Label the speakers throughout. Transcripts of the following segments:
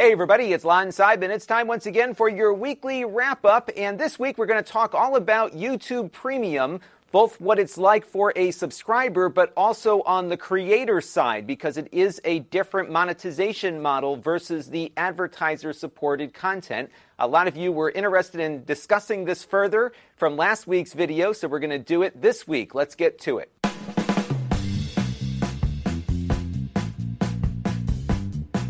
Speaker 1: Hey, everybody, it's Lon Seidman. It's time once again for your weekly wrap up. And this week we're going to talk all about YouTube Premium, both what it's like for a subscriber, but also on the creator side, because it is a different monetization model versus the advertiser supported content. A lot of you were interested in discussing this further from last week's video, so we're going to do it this week. Let's get to it.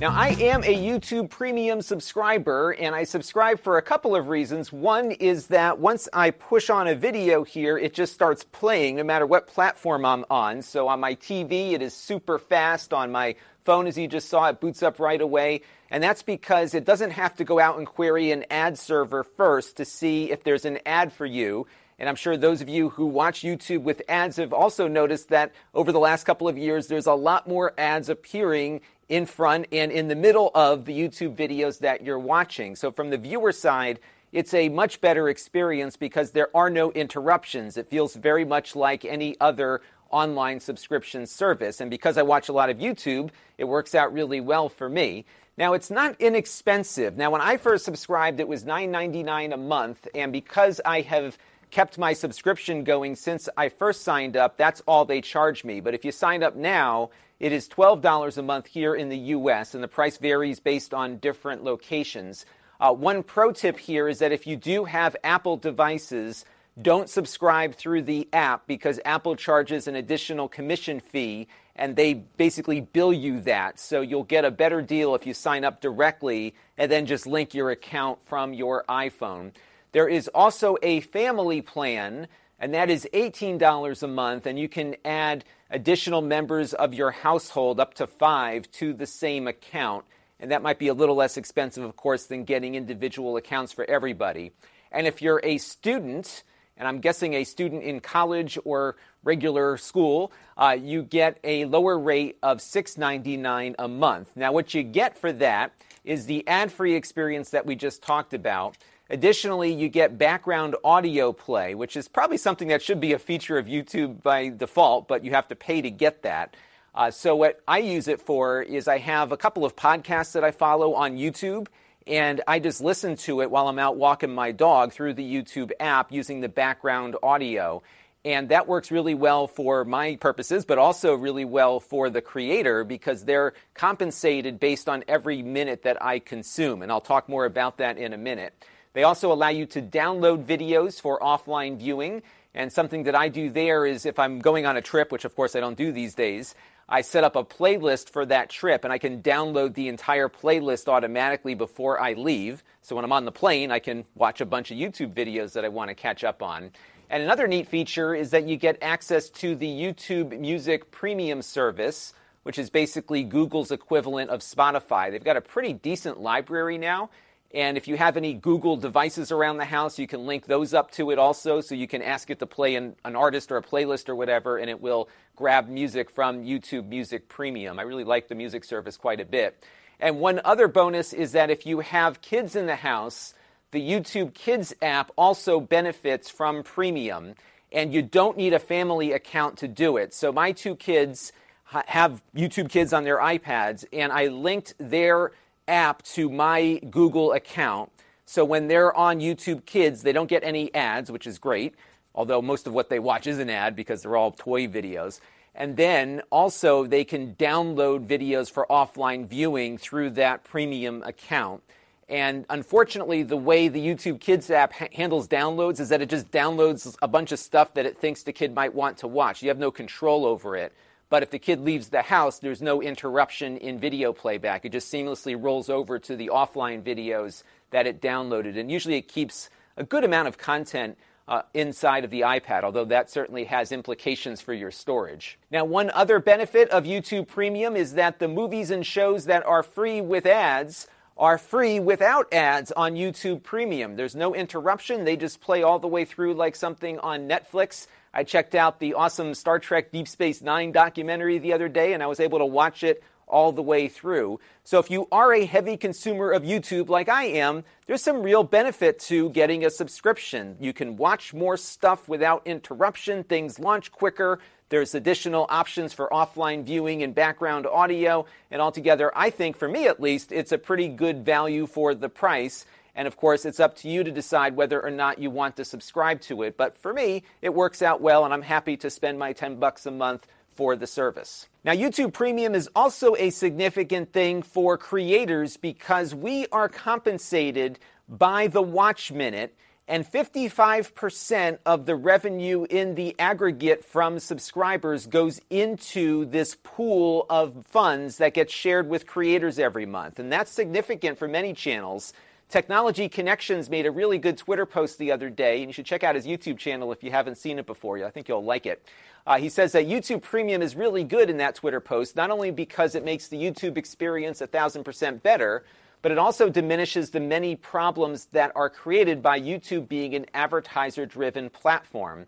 Speaker 1: Now, I am a YouTube Premium subscriber, and I subscribe for a couple of reasons. One is that once I push on a video here, it just starts playing no matter what platform I'm on. So on my TV, it is super fast. On my phone, as you just saw, it boots up right away. And that's because it doesn't have to go out and query an ad server first to see if there's an ad for you. And I'm sure those of you who watch YouTube with ads have also noticed that over the last couple of years, there's a lot more ads appearing in front and in the middle of the YouTube videos that you're watching. So from the viewer side, it's a much better experience because there are no interruptions. It feels very much like any other online subscription service. And because I watch a lot of YouTube, it works out really well for me. Now, it's not inexpensive. Now, when I first subscribed, it was $9.99 a month. And because I have kept my subscription going since I first signed up, that's all they charge me. But if you sign up now, it is $12 a month here in the US, and the price varies based on different locations. Uh, one pro tip here is that if you do have Apple devices, don't subscribe through the app because Apple charges an additional commission fee and they basically bill you that. So you'll get a better deal if you sign up directly and then just link your account from your iPhone. There is also a family plan, and that is $18 a month, and you can add additional members of your household, up to five, to the same account. And that might be a little less expensive, of course, than getting individual accounts for everybody. And if you're a student, and I'm guessing a student in college or regular school, uh, you get a lower rate of $6.99 a month. Now, what you get for that is the ad free experience that we just talked about. Additionally, you get background audio play, which is probably something that should be a feature of YouTube by default, but you have to pay to get that. Uh, so, what I use it for is I have a couple of podcasts that I follow on YouTube, and I just listen to it while I'm out walking my dog through the YouTube app using the background audio. And that works really well for my purposes, but also really well for the creator because they're compensated based on every minute that I consume. And I'll talk more about that in a minute. They also allow you to download videos for offline viewing. And something that I do there is if I'm going on a trip, which of course I don't do these days, I set up a playlist for that trip and I can download the entire playlist automatically before I leave. So when I'm on the plane, I can watch a bunch of YouTube videos that I want to catch up on. And another neat feature is that you get access to the YouTube Music Premium service, which is basically Google's equivalent of Spotify. They've got a pretty decent library now. And if you have any Google devices around the house, you can link those up to it also. So you can ask it to play an, an, artist or a playlist or whatever, and it will grab music from YouTube Music Premium. I really like the music service quite a bit. And one other bonus is that if you have kids in the house, the YouTube Kids app also benefits from Premium. And you don't need a family account to do it. So my two kids have YouTube Kids on their iPads, and I linked their app to my Google account. So when they're on YouTube Kids, they don't get any ads, which is great, although most of what they watch is an ad because they're all toy videos. And then also, they can download videos for offline viewing through that premium account. And unfortunately, the way the YouTube Kids app ha- handles downloads is that it just downloads a bunch of stuff that it thinks the kid might want to watch. You have no control over it. But if the kid leaves the house, there's no interruption in video playback. It just seamlessly rolls over to the offline videos that it downloaded. And usually it keeps a good amount of content uh, inside of the iPad, although that certainly has implications for your storage. Now, one other benefit of YouTube Premium is that the movies and shows that are free with ads are free without ads on YouTube Premium. There's no interruption, they just play all the way through like something on Netflix I checked out the awesome Star Trek Deep Space Nine documentary the other day, and I was able to watch it all the way through. So if you are a heavy consumer of YouTube like I am, there's some real benefit to getting a subscription. You can watch more stuff without interruption, things launch quicker. There's additional options for offline viewing and background audio. And altogether, I think, for me at least, it's a pretty good value for the price. And of course, it's up to you to decide whether or not you want to subscribe to it. But for me, it works out well, and I'm happy to spend my 10 bucks a month for the service. Now, YouTube Premium is also a significant thing for creators because we are compensated by the watch minute, and 55% of the revenue in the aggregate from subscribers goes into this pool of funds that gets shared with creators every month. And that's significant for many channels. Technology Connections made a really good Twitter post the other day, and you should check out his YouTube channel if you haven't seen it before. I think you'll like it. Uh, he says that YouTube Premium is really good in that Twitter post, not only because it makes the YouTube experience a thousand percent better, but it also diminishes the many problems that are created by YouTube being an advertiser driven platform.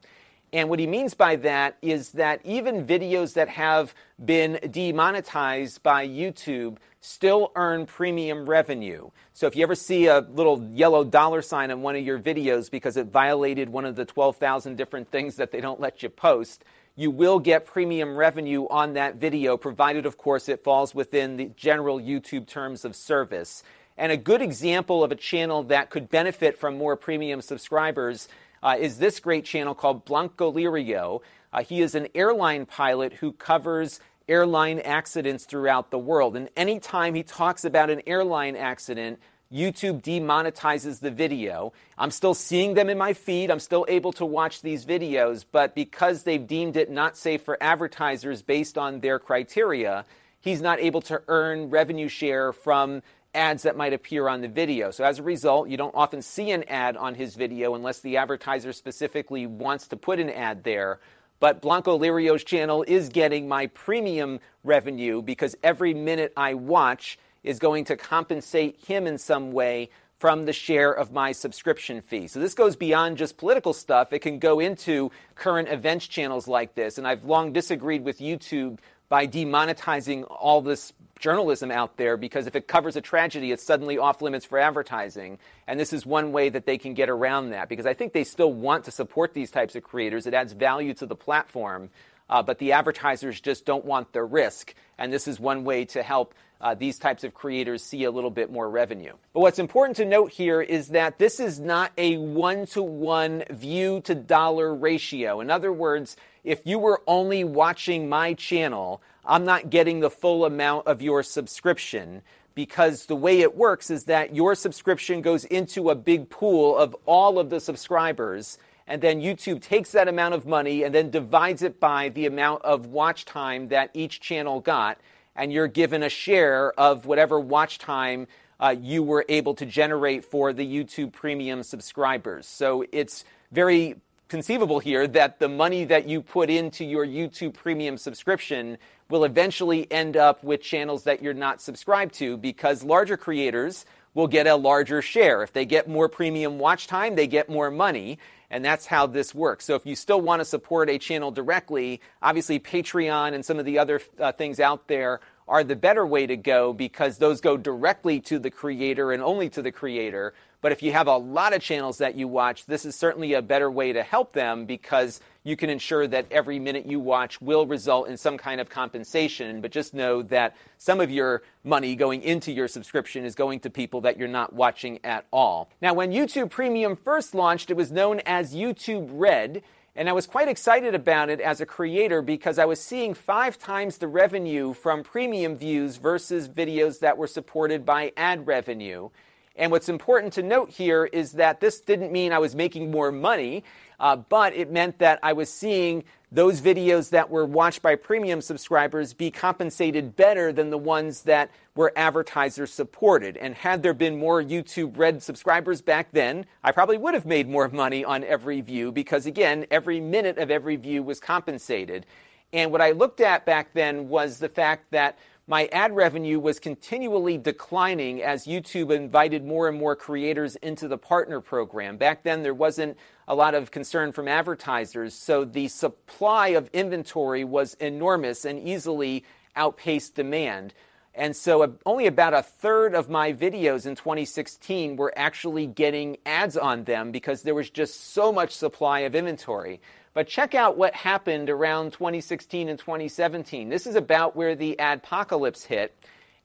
Speaker 1: And what he means by that is that even videos that have been demonetized by YouTube still earn premium revenue. So if you ever see a little yellow dollar sign on one of your videos because it violated one of the 12,000 different things that they don't let you post, you will get premium revenue on that video, provided, of course, it falls within the general YouTube terms of service. And a good example of a channel that could benefit from more premium subscribers uh, is this great channel called Blanco Lirio. Uh, he is an airline pilot who covers airline accidents throughout the world. And anytime he talks about an airline accident, YouTube demonetizes the video. I'm still seeing them in my feed. I'm still able to watch these videos, but because they've deemed it not safe for advertisers based on their criteria, he's not able to earn revenue share from ads that might appear on the video. So as a result, you don't often see an ad on his video unless the advertiser specifically wants to put an ad there. But Blanco Lirio's channel is getting my premium revenue because every minute I watch is going to compensate him in some way from the share of my subscription fee. So this goes beyond just political stuff. It can go into current events channels like this. And I've long disagreed with YouTube by demonetizing all this journalism out there because if it covers a tragedy, it's suddenly off limits for advertising. And this is one way that they can get around that because I think they still want to support these types of creators. It adds value to the platform, uh, but the advertisers just don't want the risk. And this is one way to help uh, these types of creators see a little bit more revenue. But what's important to note here is that this is not a one to one view to dollar ratio. In other words, if you were only watching my channel, I'm not getting the full amount of your subscription because the way it works is that your subscription goes into a big pool of all of the subscribers and then YouTube takes that amount of money and then divides it by the amount of watch time that each channel got and you're given a share of whatever watch time uh, you were able to generate for the YouTube Premium subscribers. So it's very conceivable here that the money that you put into your YouTube Premium subscription will eventually end up with channels that you're not subscribed to because larger creators will get a larger share. If they get more premium watch time, they get more money. And that's how this works. So if you still want to support a channel directly, obviously Patreon and some of the other uh, things out there are the better way to go because those go directly to the creator and only to the creator. But if you have a lot of channels that you watch, this is certainly a better way to help them because you can ensure that every minute you watch will result in some kind of compensation. But just know that some of your money going into your subscription is going to people that you're not watching at all. Now, when YouTube Premium first launched, it was known as YouTube Red. And I was quite excited about it as a creator because I was seeing five times the revenue from premium views versus videos that were supported by ad revenue. And what's important to note here is that this didn't mean I was making more money, uh, but it meant that I was seeing those videos that were watched by premium subscribers be compensated better than the ones that were advertiser supported. And had there been more YouTube Red subscribers back then, I probably would have made more money on every view because, again, every minute of every view was compensated. And what I looked at back then was the fact that my ad revenue was continually declining as YouTube invited more and more creators into the partner program. Back then, there wasn't a lot of concern from advertisers, so the supply of inventory was enormous and easily outpaced demand. And so, only about a third of my videos in 2016 were actually getting ads on them because there was just so much supply of inventory. But check out what happened around 2016 and 2017. This is about where the adpocalypse hit.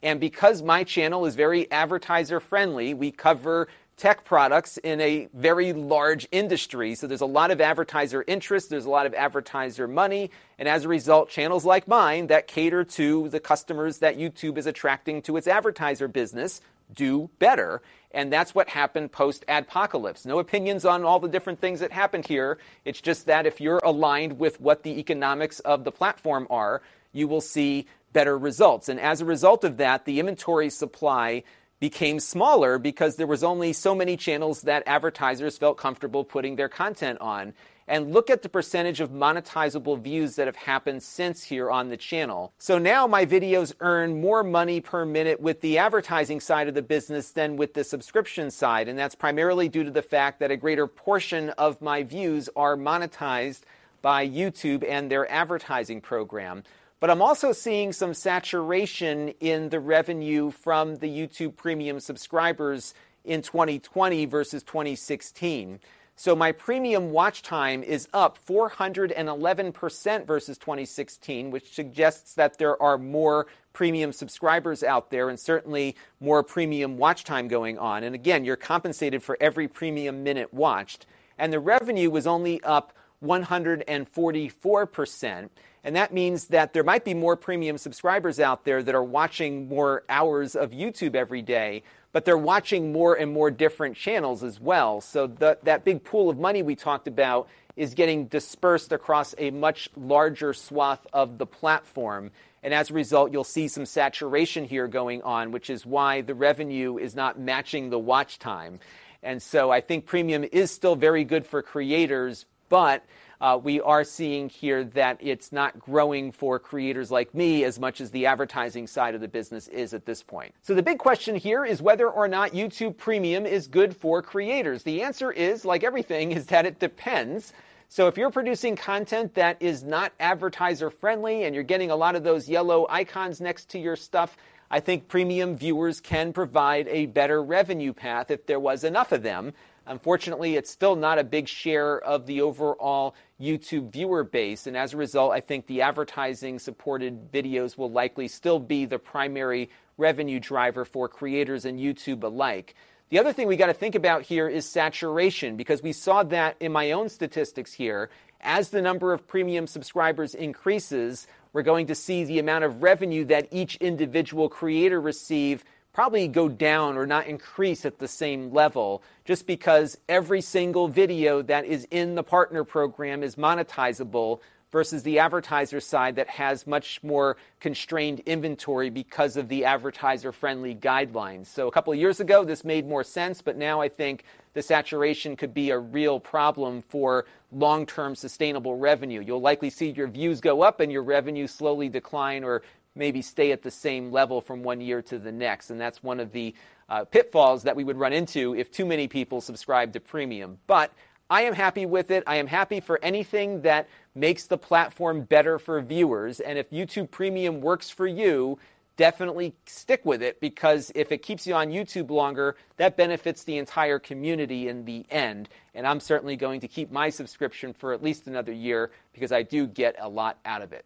Speaker 1: And because my channel is very advertiser friendly, we cover tech products in a very large industry. So there's a lot of advertiser interest, there's a lot of advertiser money, and as a result, channels like mine that cater to the customers that YouTube is attracting to its advertiser business do better. And that's what happened post adpocalypse. No opinions on all the different things that happened here. It's just that if you're aligned with what the economics of the platform are, you will see better results. And as a result of that, the inventory supply became smaller because there was only so many channels that advertisers felt comfortable putting their content on. And look at the percentage of monetizable views that have happened since here on the channel. So now my videos earn more money per minute with the advertising side of the business than with the subscription side. And that's primarily due to the fact that a greater portion of my views are monetized by YouTube and their advertising program. But I'm also seeing some saturation in the revenue from the YouTube Premium subscribers in 2020 versus 2016. So my premium watch time is up 411% versus 2016, which suggests that there are more premium subscribers out there and certainly more premium watch time going on. And again, you're compensated for every premium minute watched. And the revenue was only up 144%. And that means that there might be more premium subscribers out there that are watching more hours of YouTube every day, but they're watching more and more different channels as well. So the, that big pool of money we talked about is getting dispersed across a much larger swath of the platform. And as a result, you'll see some saturation here going on, which is why the revenue is not matching the watch time. And so I think premium is still very good for creators, but uh, we are seeing here that it's not growing for creators like me as much as the advertising side of the business is at this point. So the big question here is whether or not YouTube Premium is good for creators. The answer is, like everything, is that it depends. So if you're producing content that is not advertiser friendly and you're getting a lot of those yellow icons next to your stuff, I think premium viewers can provide a better revenue path if there was enough of them. Unfortunately, it's still not a big share of the overall YouTube viewer base. And as a result, I think the advertising supported videos will likely still be the primary revenue driver for creators and YouTube alike. The other thing we got to think about here is saturation because we saw that in my own statistics here. As the number of premium subscribers increases, we're going to see the amount of revenue that each individual creator receive probably go down or not increase at the same level just because every single video that is in the partner program is monetizable versus the advertiser side that has much more constrained inventory because of the advertiser friendly guidelines. So, a couple of years ago, this made more sense, but now I think the saturation could be a real problem for long term sustainable revenue. You'll likely see your views go up and your revenue slowly decline or maybe stay at the same level from one year to the next. And that's one of the uh, pitfalls that we would run into if too many people subscribe to premium. But I am happy with it. I am happy for anything that makes the platform better for viewers. And if YouTube Premium works for you, definitely stick with it because if it keeps you on YouTube longer, that benefits the entire community in the end. And I'm certainly going to keep my subscription for at least another year because I do get a lot out of it.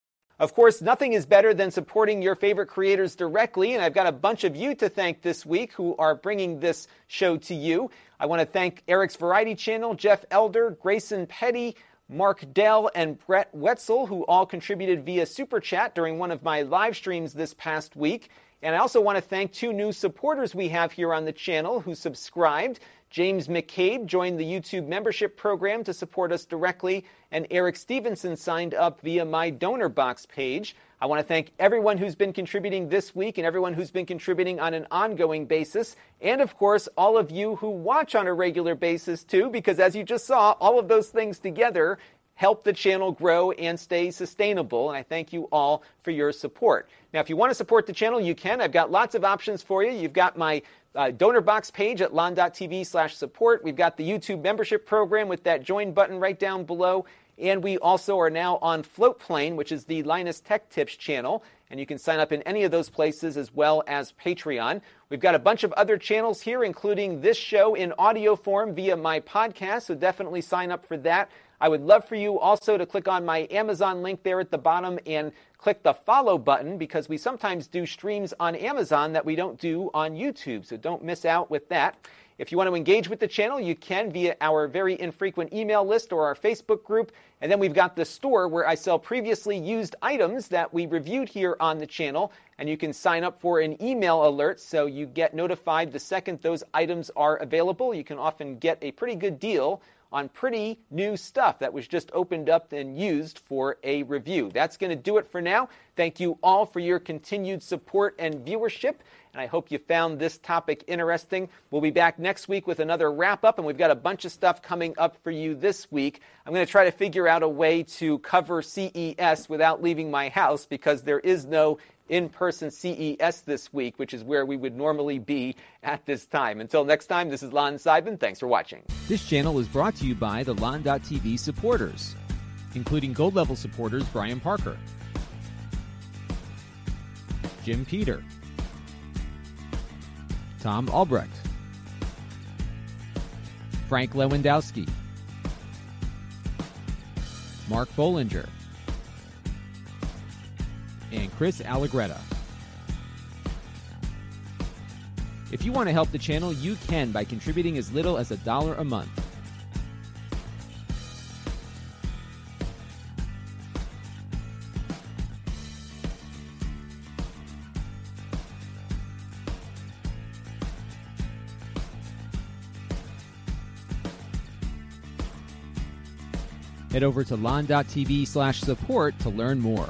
Speaker 1: Of course, nothing is better than supporting your favorite creators directly, and I've got a bunch of you to thank this week who are bringing this show to you. I want to thank Eric's Variety Channel, Jeff Elder, Grayson Petty, Mark Dell, and Brett Wetzel, who all contributed via Super Chat during one of my live streams this past week. And I also want to thank two new supporters we have here on the channel who subscribed. James McCabe joined the YouTube membership program to support us directly, and Eric Stevenson signed up via my Donorbox page. I want to thank everyone who's been contributing this week and everyone who's been contributing on an ongoing basis. And of course, all of you who watch on a regular basis too, because as you just saw, all of those things together help the channel grow and stay sustainable. And I thank you all for your support. Now, if you want to support the channel, you can. I've got lots of options for you. You've got my uh, Donorbox page at lon.tv slash support. We've got the YouTube membership program with that join button right down below. And we also are now on Floatplane, which is the Linus Tech Tips channel. And you can sign up in any of those places as well as Patreon. We've got a bunch of other channels here, including this show in audio form via my podcast. So definitely sign up for that. I would love for you also to click on my Amazon link there at the bottom and click the follow button because we sometimes do streams on Amazon that we don't do on YouTube. So don't miss out with that. If you want to engage with the channel, you can via our very infrequent email list or our Facebook group. And then we've got the store where I sell previously used items that we reviewed here on the channel. And you can sign up for an email alert so you get notified the second those items are available. You can often get a pretty good deal on pretty new stuff that was just opened up and used for a review. That's going to do it for now. Thank you all for your continued support and viewership. And I hope you found this topic interesting. We'll be back next week with another wrap up, and we've got a bunch of stuff coming up for you this week. I'm going to try to figure out a way to cover CES without leaving my house because there is no in person CES this week, which is where we would normally be at this time. Until next time, this is Lon Seidman. Thanks for watching.
Speaker 2: This channel is brought to you by the Lon.TV supporters, including gold level supporters Brian Parker, Jim Peter, Tom Albrecht, Frank Lewandowski, Mark Bollinger, and Chris Allegretta. If you want to help the channel, you can by contributing as little as a dollar a month. Head over to lon.tv slash support to learn more.